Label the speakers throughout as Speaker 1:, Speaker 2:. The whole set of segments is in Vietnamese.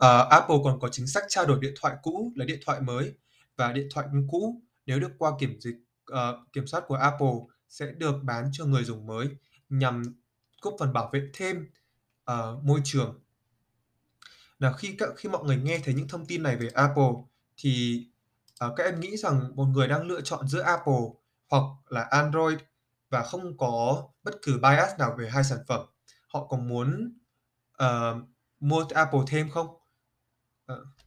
Speaker 1: Ờ, Apple còn có chính sách trao đổi điện thoại cũ lấy điện thoại mới và điện thoại cũ nếu được qua kiểm dịch ờ, kiểm soát của Apple sẽ được bán cho người dùng mới nhằm góp phần bảo vệ thêm, ờ, môi trường. Là khi các khi mọi người nghe thấy những thông tin này về Apple thì, ờ, các em nghĩ rằng một người đang lựa chọn giữa Apple hoặc là Android và không có bất cứ bias nào về hai sản phẩm, họ có muốn, ờ, mua Apple thêm không? Ờ.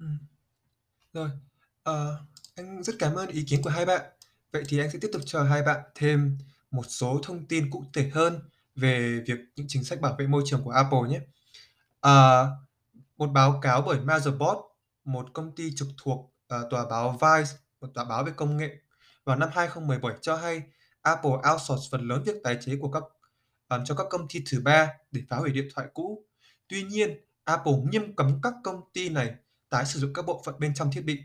Speaker 1: Ừm. Rồi, ờ, anh rất cảm ơn ý kiến của hai bạn. Vậy thì anh sẽ tiếp tục cho hai bạn thêm một số thông tin cụ thể hơn về việc những chính sách bảo vệ môi trường của Apple nhé. Ờ, một báo cáo bởi Motherboard, một công ty trực thuộc, ờ, tòa báo Vice, một tòa báo về công nghệ, vào năm 2017 cho hay Apple outsource phần lớn việc tái chế của các ờm, cho các công ty thứ ba để phá hủy điện thoại cũ. Tuy nhiên, Apple nghiêm cấm các công ty này tái sử dụng các bộ phận bên trong thiết bị.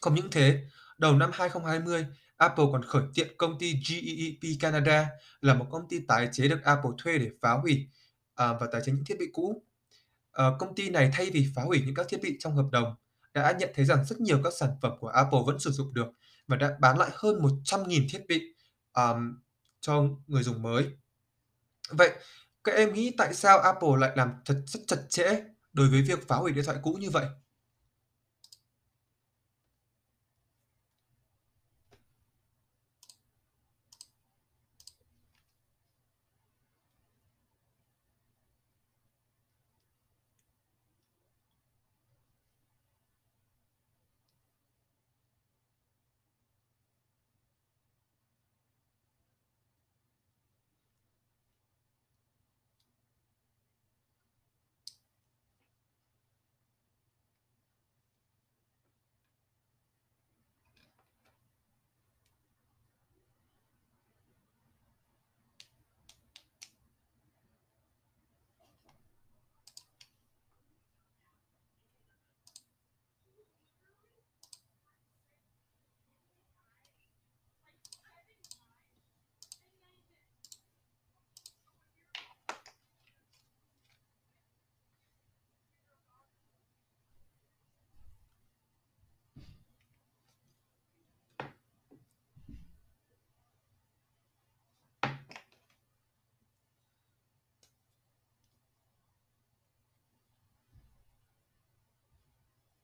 Speaker 1: Không những thế, đầu năm 2020, Apple còn khởi kiện công ty GEEP Canada là một công ty tái chế được Apple thuê để phá hủy, à, và tái chế những thiết bị cũ. À, công ty này thay vì phá hủy những các thiết bị trong hợp đồng, đã nhận thấy rằng rất nhiều các sản phẩm của Apple vẫn sử dụng được và đã bán lại hơn 100.000 thiết bị, um, cho người dùng mới. Vậy các em nghĩ tại sao Apple lại làm thật rất chặt chẽ đối với việc phá hủy điện thoại cũ như vậy?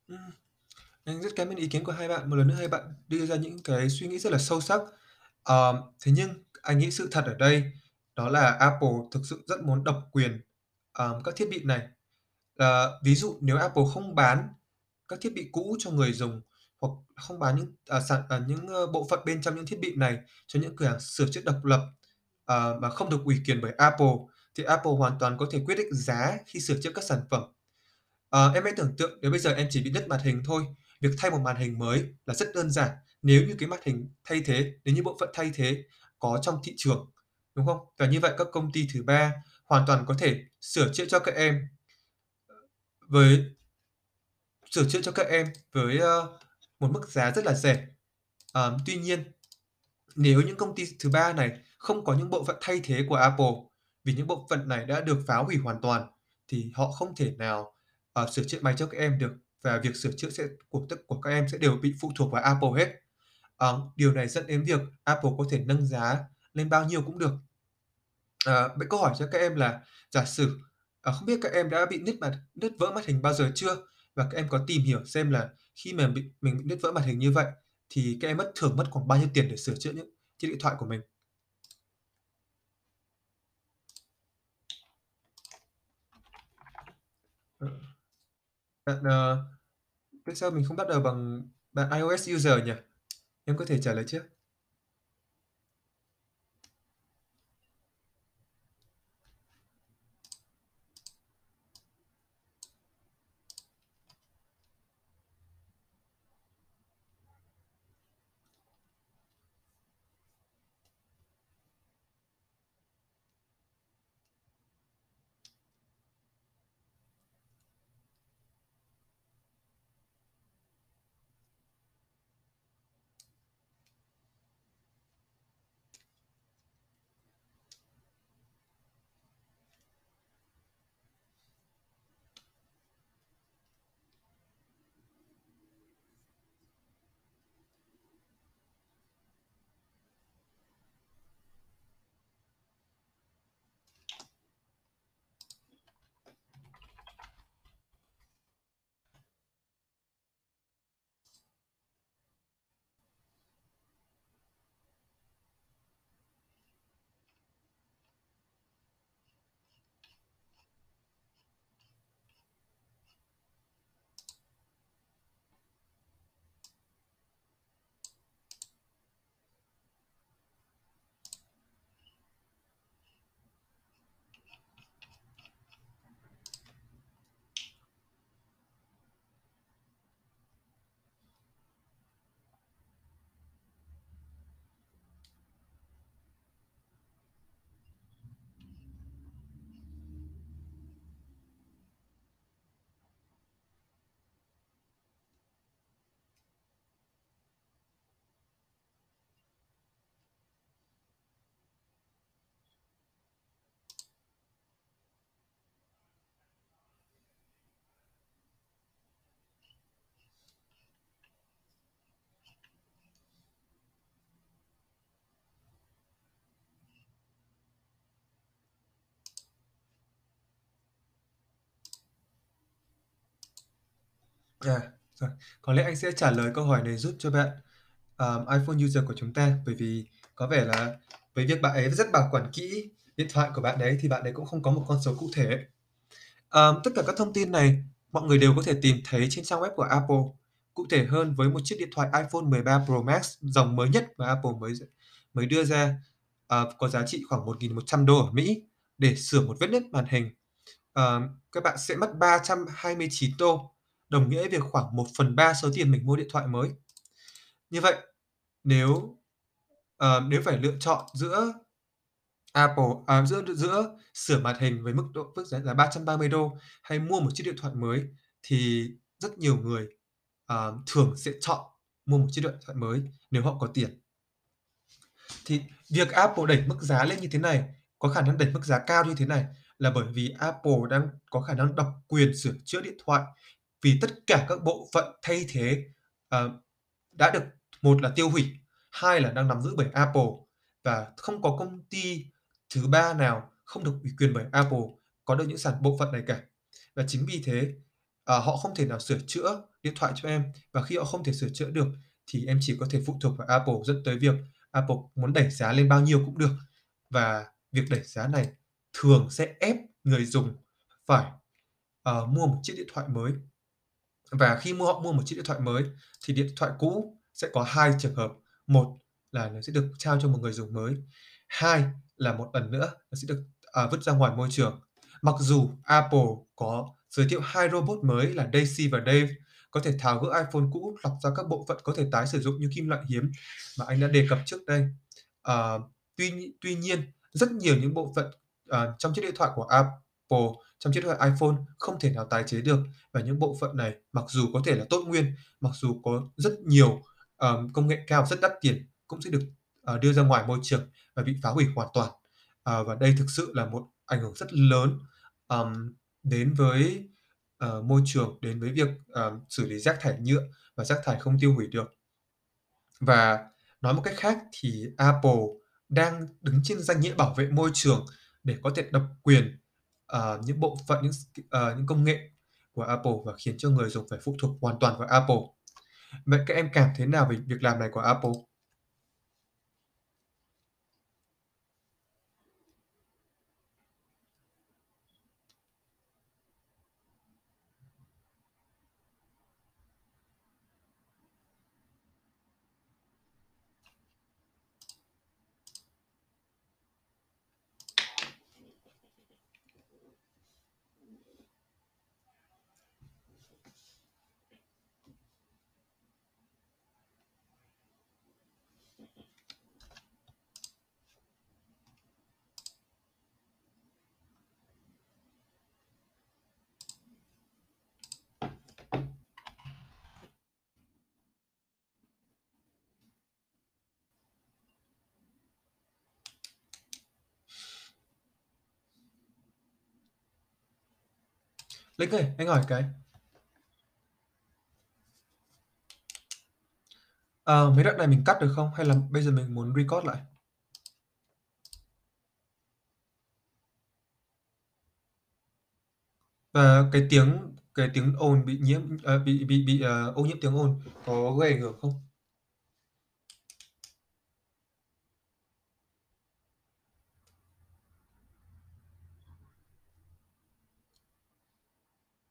Speaker 1: Ừm, anh rất cảm ơn ý kiến của hai bạn. Một lần nữa hai bạn đưa ra những cái suy nghĩ rất là sâu sắc. Ờ, thế nhưng anh nghĩ sự thật ở đây đó là Apple thực sự rất muốn độc quyền, ờ, các thiết bị này. Ờ, ví dụ nếu Apple không bán các thiết bị cũ cho người dùng hoặc không bán những, à, sản à, những, ơ, bộ phận bên trong những thiết bị này cho những cửa hàng sửa chữa độc lập, ờ, mà không được ủy quyền bởi Apple, thì Apple hoàn toàn có thể quyết định giá khi sửa chữa các sản phẩm. À, em hãy tưởng tượng nếu bây giờ em chỉ bị đứt màn hình thôi, việc thay một màn hình mới là rất đơn giản, nếu như cái màn hình thay thế, nếu như bộ phận thay thế có trong thị trường, đúng không? Và như vậy các công ty thứ ba hoàn toàn có thể sửa chữa cho các em ờ, với sửa chữa cho các em với, uh, một mức giá rất là rẻ. À, tuy nhiên, nếu những công ty thứ ba này không có những bộ phận thay thế của Apple, vì những bộ phận này đã được phá hủy hoàn toàn, thì họ không thể nào, uh, sửa chữa máy cho các em được và việc sửa chữa sẽ của tất của các em sẽ đều bị phụ thuộc vào Apple hết. Uh, điều này dẫn đến việc Apple có thể nâng giá lên bao nhiêu cũng được. Ờ, vậy câu hỏi cho các em là giả sử, uh, không biết các em đã bị nứt mặt nứt vỡ màn hình bao giờ chưa? Và các em có tìm hiểu xem là khi mà bị mình bị nứt vỡ màn hình như vậy thì các em mất thường mất khoảng bao nhiêu tiền để sửa chữa những chiếc điện thoại của mình? Uh. Bạn, ờ tại sao mình không bắt đầu bằng bạn iOS user nhỉ? Em có thể trả lời trước. À, rồi, có lẽ anh sẽ trả lời câu hỏi này giúp cho bạn, ờm, iPhone user của chúng ta, bởi vì có vẻ là với việc bạn ấy rất bảo quản kỹ điện thoại của bạn đấy thì bạn ấy cũng không có một con số cụ thể. Ờm, tất cả các thông tin này mọi người đều có thể tìm thấy trên trang web của Apple. Cụ thể hơn với một chiếc điện thoại iPhone 13 Pro Max dòng mới nhất mà Apple mới mới đưa ra, ờ, có giá trị khoảng $1.100 ở Mỹ để sửa một vết nứt màn hình. Ờ, các bạn sẽ mất $329, đồng nghĩa việc khoảng 1/3 số tiền mình mua điện thoại mới. Như vậy, nếu, uh, nếu phải lựa chọn giữa Apple à, giữa giữa sửa màn hình với mức độ mức giá là 330 đô hay mua một chiếc điện thoại mới thì rất nhiều người, uh, thường sẽ chọn mua một chiếc điện thoại mới nếu họ có tiền. Thì việc Apple đẩy mức giá lên như thế này, có khả năng đẩy mức giá cao như thế này là bởi vì Apple đang có khả năng độc quyền sửa chữa điện thoại, vì tất cả các bộ phận thay thế, uh, đã được một là tiêu hủy, hai là đang nắm giữ bởi Apple và không có công ty thứ ba nào không được ủy quyền bởi Apple có được những sản bộ phận này cả. Và chính vì thế, uh, họ không thể nào sửa chữa điện thoại cho em, và khi họ không thể sửa chữa được thì em chỉ có thể phụ thuộc vào Apple, dẫn tới việc Apple muốn đẩy giá lên bao nhiêu cũng được. Và việc đẩy giá này thường sẽ ép người dùng phải, uh, mua một chiếc điện thoại mới. Và khi mua họ mua một chiếc điện thoại mới thì điện thoại cũ sẽ có hai trường hợp, một là nó sẽ được trao cho một người dùng mới, hai là một lần nữa nó sẽ được, à, vứt ra ngoài môi trường. Mặc dù Apple có giới thiệu hai robot mới là Daisy và Dave có thể tháo gỡ iPhone cũ, lọc ra các bộ phận có thể tái sử dụng như kim loại hiếm mà anh đã đề cập trước đây. à, tuy tuy nhiên, rất nhiều những bộ phận, à, trong chiếc điện thoại của Apple trong chiếc điện thoại iPhone không thể nào tái chế được và những bộ phận này mặc dù có thể là tốt nguyên, mặc dù có rất nhiều, um, công nghệ cao rất đắt tiền cũng sẽ được, uh, đưa ra ngoài môi trường và bị phá hủy hoàn toàn. uh, và đây thực sự là một ảnh hưởng rất lớn, um, đến với, uh, môi trường, đến với việc, um, xử lý rác thải nhựa và rác thải không tiêu hủy được. Và nói một cách khác thì Apple đang đứng trên danh nghĩa bảo vệ môi trường để có thể độc quyền, ờ, những bộ phận, những s ờ, những công nghệ của Apple và khiến cho người dùng phải phụ thuộc hoàn toàn vào Apple. Vậy các em cảm thế nào về việc làm này của Apple? Linh ơi, anh hỏi cái. Ờ, mấy đoạn này mình cắt được không? Hay là bây giờ mình muốn record lại? Và cái tiếng cái tiếng ồn bị nhiễm ờ, bị bị bị, ờ, ô nhiễm tiếng ồn có gây ảnh hưởng không?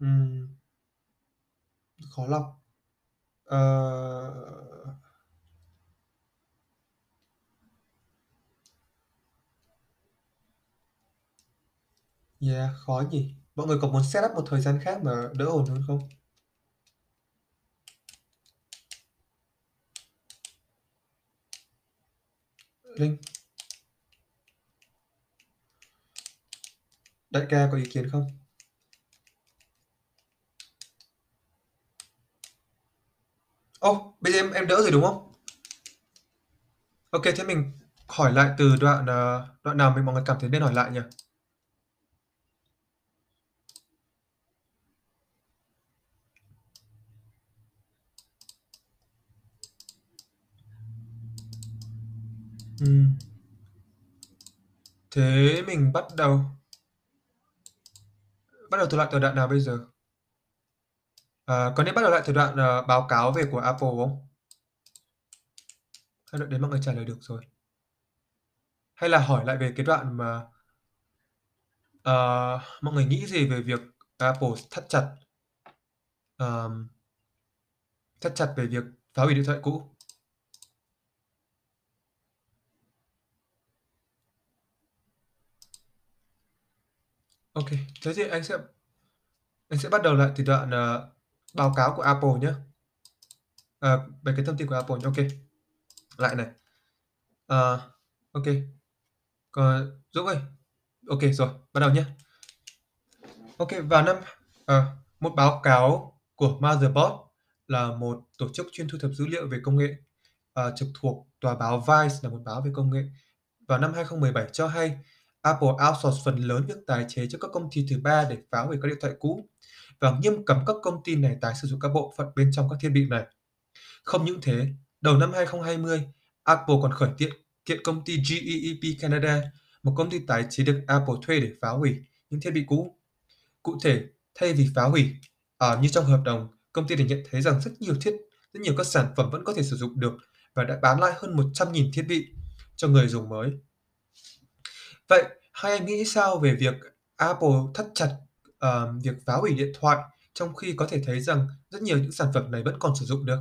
Speaker 1: Ừm. Khó lọc. Ờ Yeah, khó nhỉ? Mọi người có muốn set up một thời gian khác mà đỡ ồn hơn không? Linh. Đại ca có ý kiến không? Ô, bây giờ em em đỡ rồi, đúng không? OK, thế mình hỏi lại từ đoạn, ờ, đoạn nào mình mọi người cảm thấy nên hỏi lại nhỉ? Thế mình bắt đầu bắt đầu từ lại từ đoạn nào bây giờ? Ờ, có nên bắt đầu lại từ đoạn, ờ, báo cáo về của Apple không? Hay đoạn đấy mọi người trả lời được rồi? Hay là hỏi lại về cái đoạn mà ờ, mọi người nghĩ gì về việc Apple thắt chặt ờm, thắt chặt về việc phá hủy điện thoại cũ? OK, thế thì anh sẽ anh sẽ bắt đầu lại từ đoạn, ờ, báo cáo của Apple nhé à, về cái thông tin của Apple. nhé OK. Lại này. à, OK. Còn Dũng ơi. OK rồi, bắt đầu nhé OK, vào năm à, một báo cáo của Motherboard là một tổ chức chuyên thu thập dữ liệu về công nghệ, à, trực thuộc tòa báo Vice là một báo về công nghệ. Vào năm 2017 cho hay Apple outsource phần lớn việc tái chế cho các công ty thứ ba để phá hủy các điện thoại cũ và nghiêm cấm các công ty này tái sử dụng các bộ phận bên trong các thiết bị này. Không những thế, đầu năm 2020, Apple còn khởi kiện kiện công ty GEEP Canada, một công ty tái chế được Apple thuê để phá hủy những thiết bị cũ. Cụ thể, thay vì phá hủy, ờ, như trong hợp đồng, công ty này nhận thấy rằng rất nhiều thiết rất nhiều các sản phẩm vẫn có thể sử dụng được và đã bán lại hơn 100.000 thiết bị cho người dùng mới. Vậy hai em nghĩ sao về việc Apple thắt chặt, ờ, việc phá hủy điện thoại, trong khi có thể thấy rằng rất nhiều những sản phẩm này vẫn còn sử dụng được?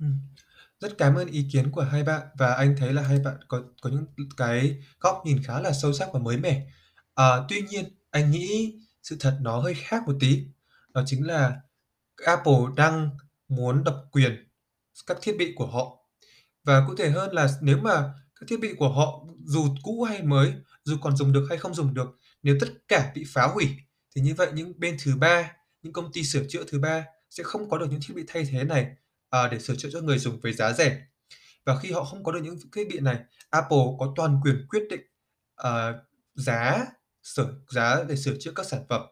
Speaker 1: Ừm, rất cảm ơn ý kiến của hai bạn và anh thấy là hai bạn có có những cái góc nhìn khá là sâu sắc và mới mẻ. Ờ, tuy nhiên anh nghĩ sự thật nó hơi khác một tí, đó chính là Apple đang muốn độc quyền các thiết bị của họ. Và cụ thể hơn là nếu mà các thiết bị của họ dù cũ hay mới, dù còn dùng được hay không dùng được, nếu tất cả bị phá hủy thì như vậy những bên thứ ba, những công ty sửa chữa thứ ba sẽ không có được những thiết bị thay thế này, à, để sửa chữa cho người dùng với giá rẻ. Và khi họ không có được những thiết bị này, Apple có toàn quyền quyết định, à, giá sửa giá để sửa chữa các sản phẩm.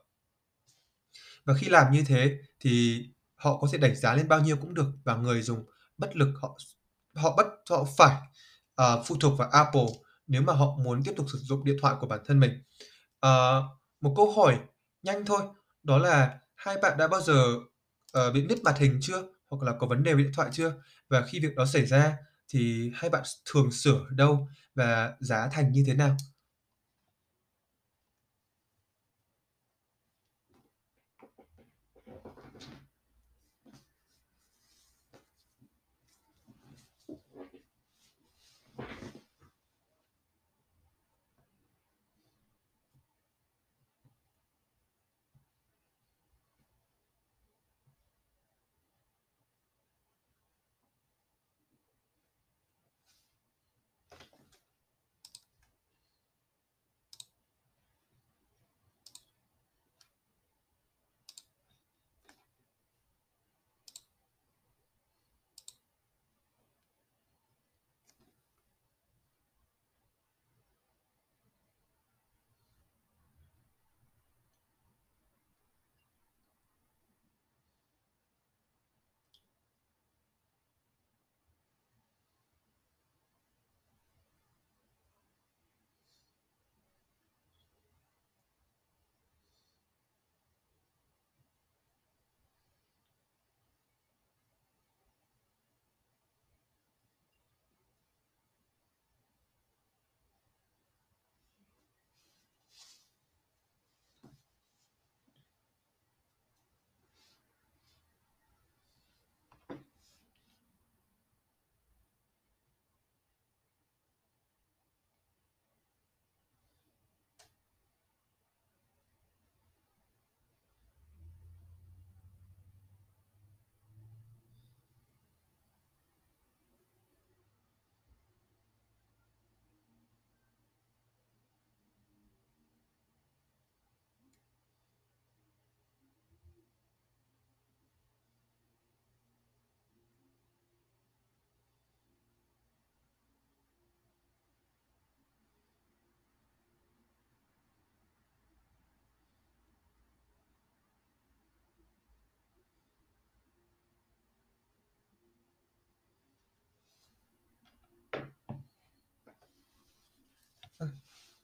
Speaker 1: Và khi làm như thế thì họ có thể đẩy giá lên bao nhiêu cũng được và người dùng bất lực họ họ bất họ phải, uh, phụ thuộc vào Apple nếu mà họ muốn tiếp tục sử dụng điện thoại của bản thân mình. Uh, một câu hỏi nhanh thôi, đó là hai bạn đã bao giờ, uh, bị nứt màn hình chưa? Hoặc là có vấn đề với điện thoại chưa? Và khi việc đó xảy ra thì hai bạn s, thường sửa ở đâu và giá thành như thế nào?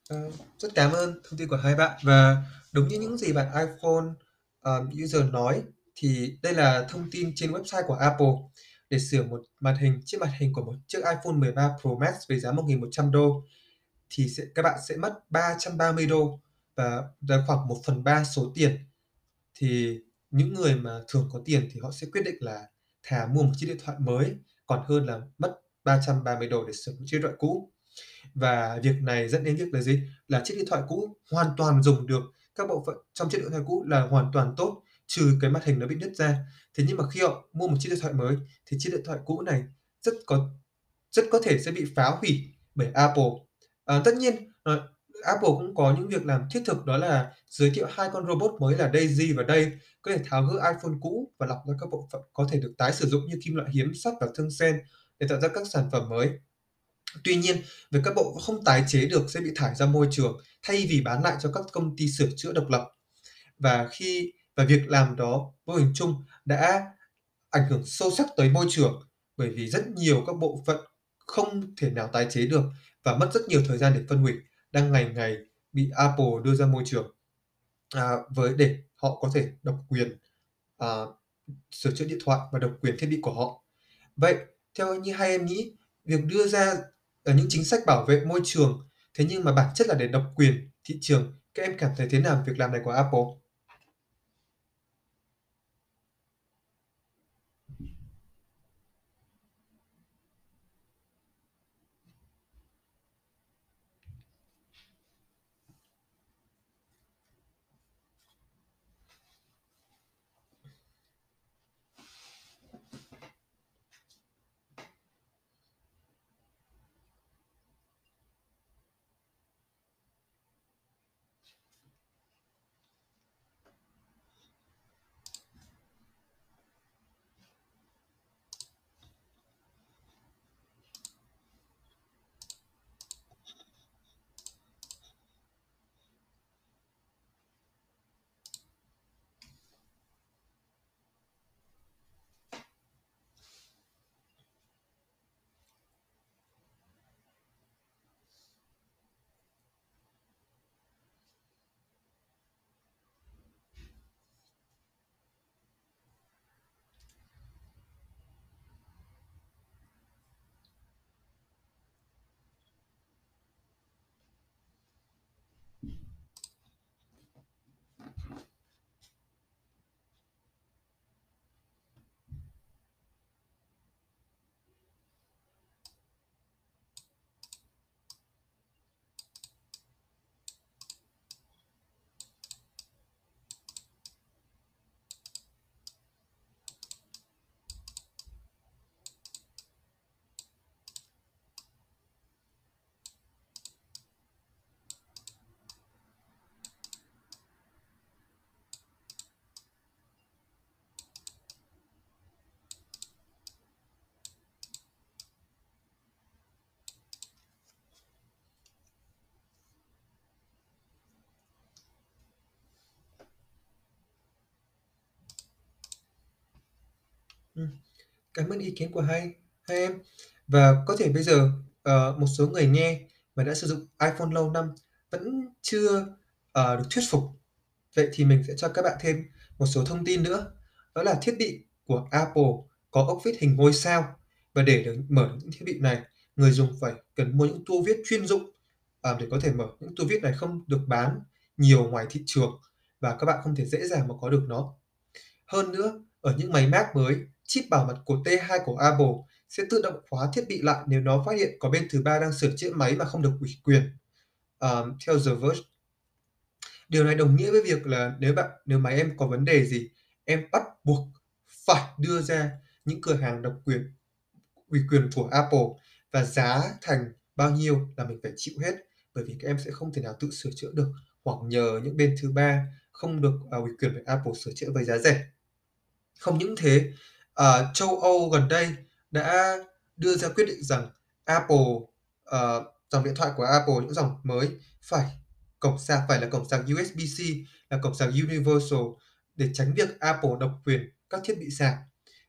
Speaker 1: Ờ, rất cảm ơn thông tin của hai bạn và đúng như những gì bạn iPhone, ờ, user nói thì đây là thông tin trên website của Apple. Để sửa một màn hình chiếc màn hình của một chiếc iPhone 13 Pro Max với giá $1.100 thì sẽ các bạn sẽ mất $330 và là khoảng 1/3 số tiền. Thì những người mà thường có tiền thì họ sẽ quyết định là thà mua một chiếc điện thoại mới còn hơn là mất $330 để sửa một chiếc điện thoại cũ. Và việc này dẫn đến việc là gì? Là chiếc điện thoại cũ hoàn toàn dùng được, các bộ phận trong chiếc điện thoại cũ là hoàn toàn tốt, trừ cái màn hình nó bị nứt ra. Thế nhưng mà khi họ mua một chiếc điện thoại mới thì chiếc điện thoại cũ này rất có rất có thể sẽ bị phá hủy bởi Apple. À, tất nhiên, ờ, Apple cũng có những việc làm thiết thực đó là giới thiệu hai con robot mới là Daisy và Day, có thể tháo gỡ iPhone cũ và lọc ra các bộ phận có thể được tái sử dụng như kim loại hiếm, sắt và thương sen để tạo ra các sản phẩm mới. Tuy nhiên, việc các bộ không tái chế được sẽ bị thải ra môi trường thay vì bán lại cho các công ty sửa chữa độc lập. Và khi và việc làm đó vô hình chung đã ảnh hưởng sâu sắc tới môi trường, bởi vì rất nhiều các bộ phận không thể nào tái chế được và mất rất nhiều thời gian để phân hủy, đang ngày ngày bị Apple đưa ra môi trường, à, với để họ có thể độc quyền, à, sửa chữa điện thoại và độc quyền thiết bị của họ. Vậy theo như hai em nghĩ, việc đưa ra, ở những chính sách bảo vệ môi trường, thế nhưng mà bản chất là để độc quyền thị trường, các em cảm thấy thế nào việc làm này của Apple? Ừm, cảm ơn ý kiến của hai hai em. Và có thể bây giờ, ờ, một số người nghe mà đã sử dụng iPhone lâu năm vẫn chưa, ờ, được thuyết phục. Vậy thì mình sẽ cho các bạn thêm một số thông tin nữa, đó là thiết bị của Apple có ốc vít hình ngôi sao và để được mở những thiết bị này, người dùng phải cần mua những tua viết chuyên dụng, ờ, để có thể mở. Những tua viết này không được bán nhiều ngoài thị trường và các bạn không thể dễ dàng mà có được nó. Hơn nữa, ở những máy Mac mới, chip bảo mật của T2 của Apple sẽ tự động khóa thiết bị lại nếu nó phát hiện có bên thứ ba đang sửa chữa máy mà không được ủy quyền, Um, theo The Verge. Điều này đồng nghĩa với việc là nếu bạn nếu máy em có vấn đề gì, em bắt buộc phải đưa ra những cửa hàng độc quyền ủy quyền của Apple và giá thành bao nhiêu là mình phải chịu hết, bởi vì các em sẽ không thể nào tự sửa chữa được hoặc nhờ những bên thứ ba không được, à, ủy quyền về Apple sửa chữa với giá rẻ. Không những thế, ờ, châu Âu gần đây đã đưa ra quyết định rằng Apple, ờ, dòng điện thoại của Apple, những dòng mới phải cổng sạc phải là cổng sạc USB-C, là cổng sạc Universal để tránh việc Apple độc quyền các thiết bị sạc.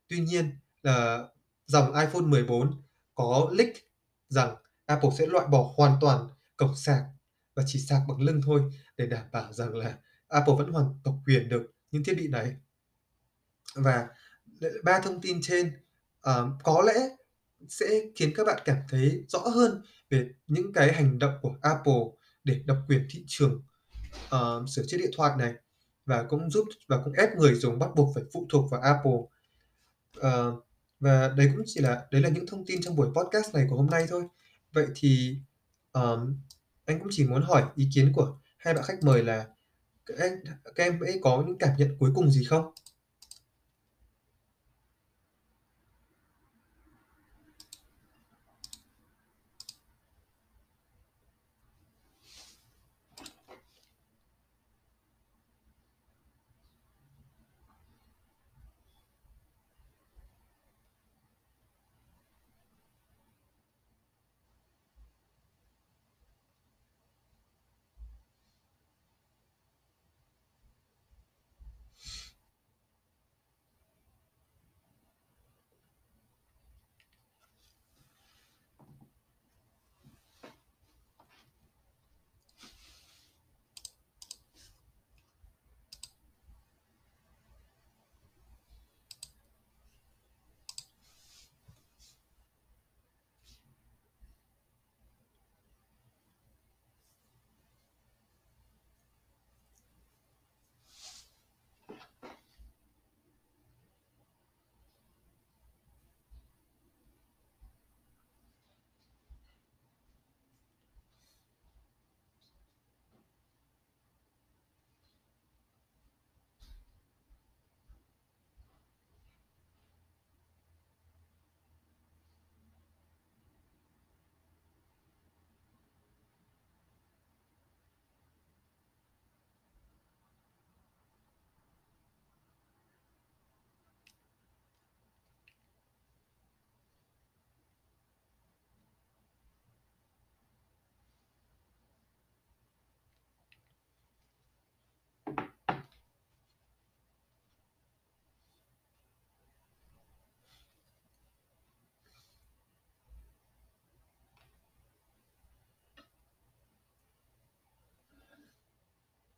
Speaker 1: Tuy nhiên là dòng iPhone 14 có leak rằng Apple sẽ loại bỏ hoàn toàn cổng sạc và chỉ sạc bằng lưng thôi để đảm bảo rằng là Apple vẫn hoàn độc quyền được những thiết bị này. Và ba thông tin trên, uh, có lẽ sẽ khiến các bạn cảm thấy rõ hơn về những cái hành động của Apple để độc quyền thị trường, uh, sửa chữa điện thoại này và cũng giúp và cũng ép người dùng bắt buộc phải phụ thuộc vào Apple. uh, và đấy cũng chỉ là đấy là những thông tin trong buổi podcast này của hôm nay thôi. Vậy thì, um, anh cũng chỉ muốn hỏi ý kiến của hai bạn khách mời là các em các em ấy có những cảm nhận cuối cùng gì không?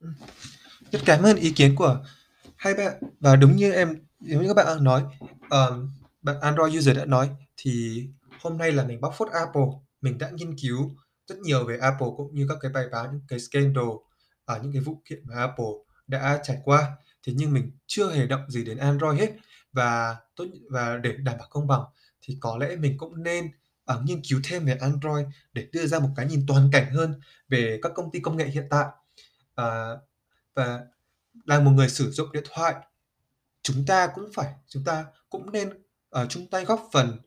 Speaker 1: Ừm. Rất cảm ơn ý kiến của hai bạn. Và đúng như em giống như các bạn đã nói, ờm, bạn Android user đã nói, thì hôm nay là mình bóc phốt Apple. Mình đã nghiên cứu rất nhiều về Apple cũng như các cái bài báo, những cái scandal, ờ, những cái vụ kiện mà Apple đã trải qua. Thế nhưng mình chưa hề động gì đến Android hết. Và tốt và để đảm bảo công bằng thì có lẽ mình cũng nên, ờ, nghiên cứu thêm về Android để đưa ra một cái nhìn toàn cảnh hơn về các công ty công nghệ hiện tại. Ờ, và là một người sử dụng điện thoại, chúng ta cũng phải chúng ta cũng nên, ờ, chung tay góp phần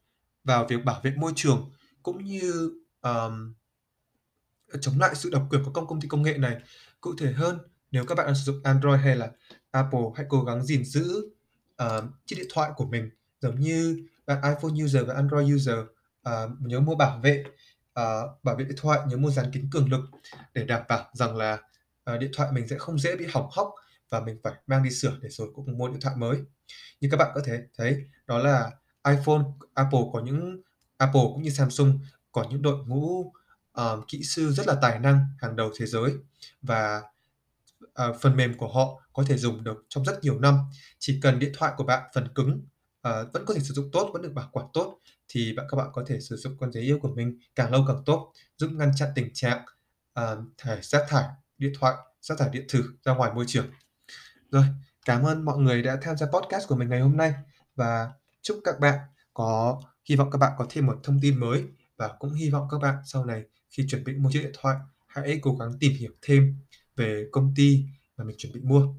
Speaker 1: vào việc bảo vệ môi trường, cũng như, ờm ờ, chống lại sự độc quyền của các công ty công nghệ này. Cụ thể hơn, nếu các bạn đang sử dụng Android hay là Apple, hãy cố gắng gìn giữ, ờ, chiếc điện thoại của mình giống như bạn iPhone user và Android user. Ờ, nhớ mua bảo vệ, ờ, bảo vệ điện thoại, nhớ mua dán kính cường lực để đảm bảo rằng là, Ờ, điện thoại mình sẽ không dễ bị hỏng hóc và mình phải mang đi sửa để rồi cũng mua điện thoại mới. Như các bạn có thể thấy đó là iPhone, Apple có những Apple cũng như Samsung có những đội ngũ, uh, kỹ sư rất là tài năng hàng đầu thế giới và, uh, phần mềm của họ có thể dùng được trong rất nhiều năm. Chỉ cần điện thoại của bạn phần cứng, uh, vẫn có thể sử dụng tốt, vẫn được bảo quản tốt thì bạn các bạn có thể sử dụng con giấy yêu của mình càng lâu càng tốt, giúp ngăn chặn tình trạng, uh, thải rác thải điện thoại, rác thải điện tử ra ngoài môi trường. Rồi, cảm ơn mọi người đã tham gia podcast của mình ngày hôm nay và chúc các bạn có hy vọng các bạn có thêm một thông tin mới và cũng hy vọng các bạn sau này khi chuẩn bị mua chiếc điện thoại hãy cố gắng tìm hiểu thêm về công ty mà mình chuẩn bị mua.